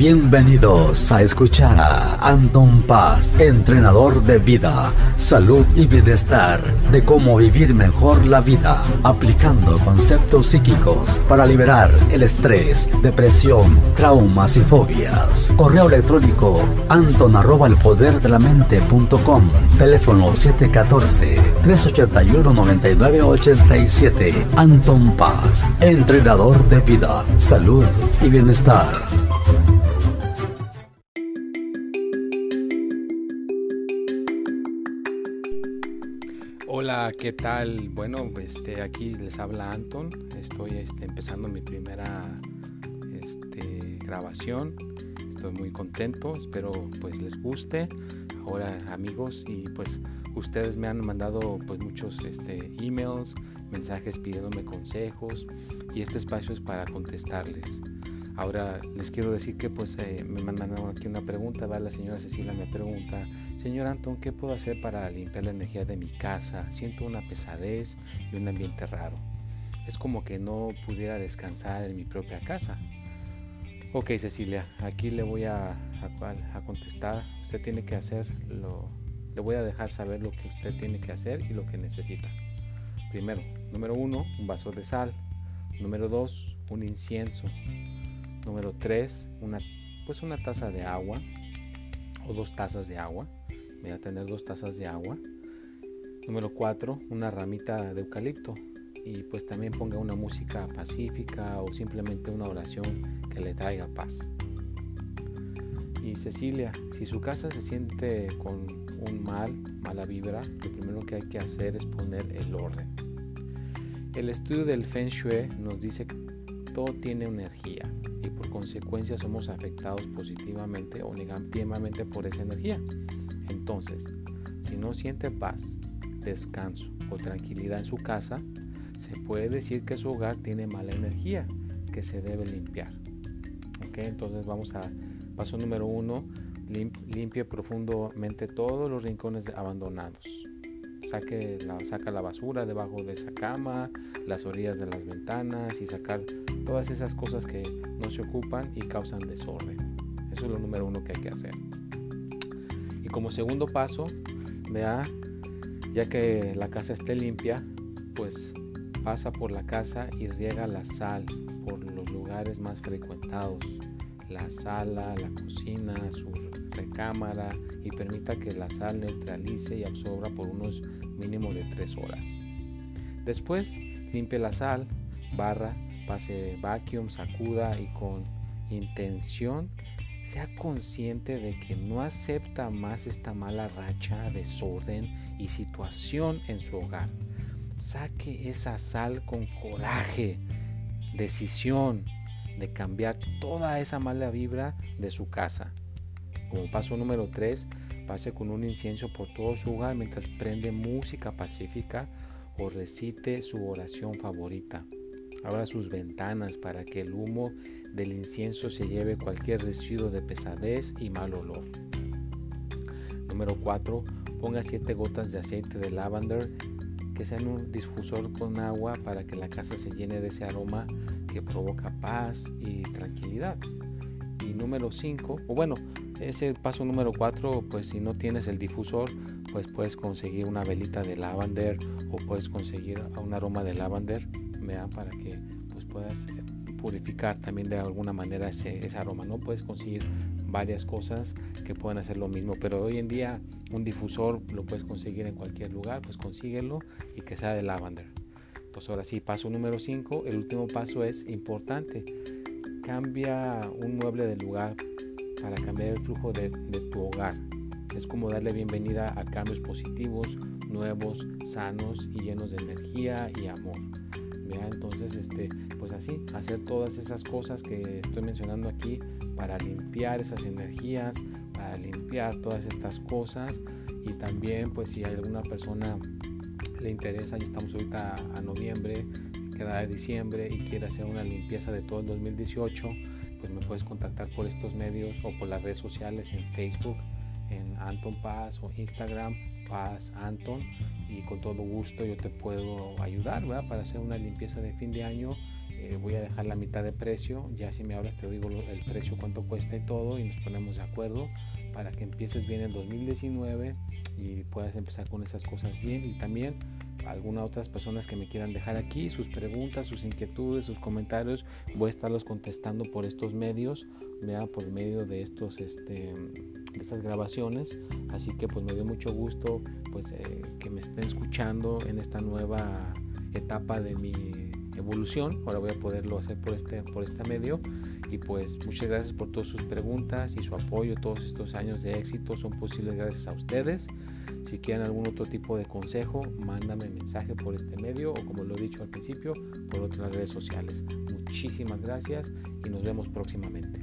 Bienvenidos a escuchar a Anton Paz, entrenador de vida, salud y bienestar, de cómo vivir mejor la vida, aplicando conceptos psíquicos para liberar el estrés, depresión, traumas y fobias. Correo electrónico anton arroba el poder de la mente.com, teléfono 714-381-9987. Anton Paz, entrenador de vida, salud y bienestar. Hola, ¿qué tal? Bueno, este, aquí les habla Anton. Estoy este, empezando mi primera este, grabación. Estoy muy contento. Espero pues les guste. Ahora amigos y pues ustedes me han mandado pues muchos este, emails, mensajes pidiéndome consejos y este espacio es para contestarles. Ahora les quiero decir que pues eh, me mandaron aquí una pregunta, ¿va? la señora Cecilia me pregunta, señor Anton, ¿qué puedo hacer para limpiar la energía de mi casa? Siento una pesadez y un ambiente raro. Es como que no pudiera descansar en mi propia casa. Ok Cecilia, aquí le voy a, a contestar, usted tiene que hacer lo, le voy a dejar saber lo que usted tiene que hacer y lo que necesita. Primero, número uno, un vaso de sal. Número dos, un incienso. Número 3, una, pues una taza de agua o dos tazas de agua. Voy a tener dos tazas de agua. Número 4, una ramita de eucalipto. Y pues también ponga una música pacífica o simplemente una oración que le traiga paz. Y Cecilia, si su casa se siente con un mal, mala vibra, lo primero que hay que hacer es poner el orden. El estudio del Feng Shui nos dice todo tiene energía y por consecuencia somos afectados positivamente o negativamente por esa energía. Entonces, si no siente paz, descanso o tranquilidad en su casa, se puede decir que su hogar tiene mala energía que se debe limpiar. ¿Ok? Entonces vamos a paso número uno, limpie profundamente todos los rincones abandonados. Saque saca la basura debajo de esa cama, las orillas de las ventanas y sacar todas esas cosas que no se ocupan y causan desorden. Eso es lo número uno que hay que hacer. Y como segundo paso, vea, ya que la casa esté limpia, pues pasa por la casa y riega la sal por los lugares más frecuentados, la sala, la cocina, su recámara y permita que la sal neutralice y absorba por unos mínimo de 3 horas. Después limpie la sal, barra, pase vacuum, sacuda y con intención sea consciente de que no acepta más esta mala racha, desorden y situación en su hogar. Saque esa sal con coraje, decisión de cambiar toda esa mala vibra de su casa. Como paso número 3, pase con un incienso por todo su hogar mientras prende música pacífica o recite su oración favorita. Abra sus ventanas para que el humo del incienso se lleve cualquier residuo de pesadez y mal olor. Número 4. Ponga 7 gotas de aceite de lavender que sea en un difusor con agua para que la casa se llene de ese aroma que provoca paz y tranquilidad. Y número 5, o bueno, ese paso número 4, pues si no tienes el difusor, pues puedes conseguir una velita de lavender o puedes conseguir un aroma de lavender, vean, para que pues puedas eh, purificar también de alguna manera ese, ese aroma, ¿no? Puedes conseguir varias cosas que pueden hacer lo mismo, pero hoy en día un difusor lo puedes conseguir en cualquier lugar, pues consíguelo y que sea de lavender. Entonces ahora sí, paso número 5, el último paso es importante. Cambia un mueble de lugar para cambiar el flujo de, de tu hogar. Es como darle bienvenida a cambios positivos, nuevos, sanos y llenos de energía y amor. ¿Vea? Entonces, este, pues así, hacer todas esas cosas que estoy mencionando aquí para limpiar esas energías, para limpiar todas estas cosas y también pues si hay alguna persona le interesa, ya estamos ahorita a noviembre, queda de diciembre y quiere hacer una limpieza de todo el 2018, pues me puedes contactar por estos medios o por las redes sociales en Facebook, en Anton Paz o Instagram Paz Anton y con todo gusto yo te puedo ayudar ¿verdad? para hacer una limpieza de fin de año eh, voy a dejar la mitad de precio. Ya si me hablas te digo el precio, cuánto cuesta y todo y nos ponemos de acuerdo para que empieces bien el 2019 y puedas empezar con esas cosas bien y también algunas otras personas que me quieran dejar aquí sus preguntas, sus inquietudes, sus comentarios, voy a estarlos contestando por estos medios, vea por medio de estos este de estas grabaciones, así que pues me dio mucho gusto pues eh, que me estén escuchando en esta nueva etapa de mi evolución. Ahora voy a poderlo hacer por este, por este medio. Y pues muchas gracias por todas sus preguntas y su apoyo. Todos estos años de éxito son posibles gracias a ustedes. Si quieren algún otro tipo de consejo, mándame mensaje por este medio o como lo he dicho al principio, por otras redes sociales. Muchísimas gracias y nos vemos próximamente.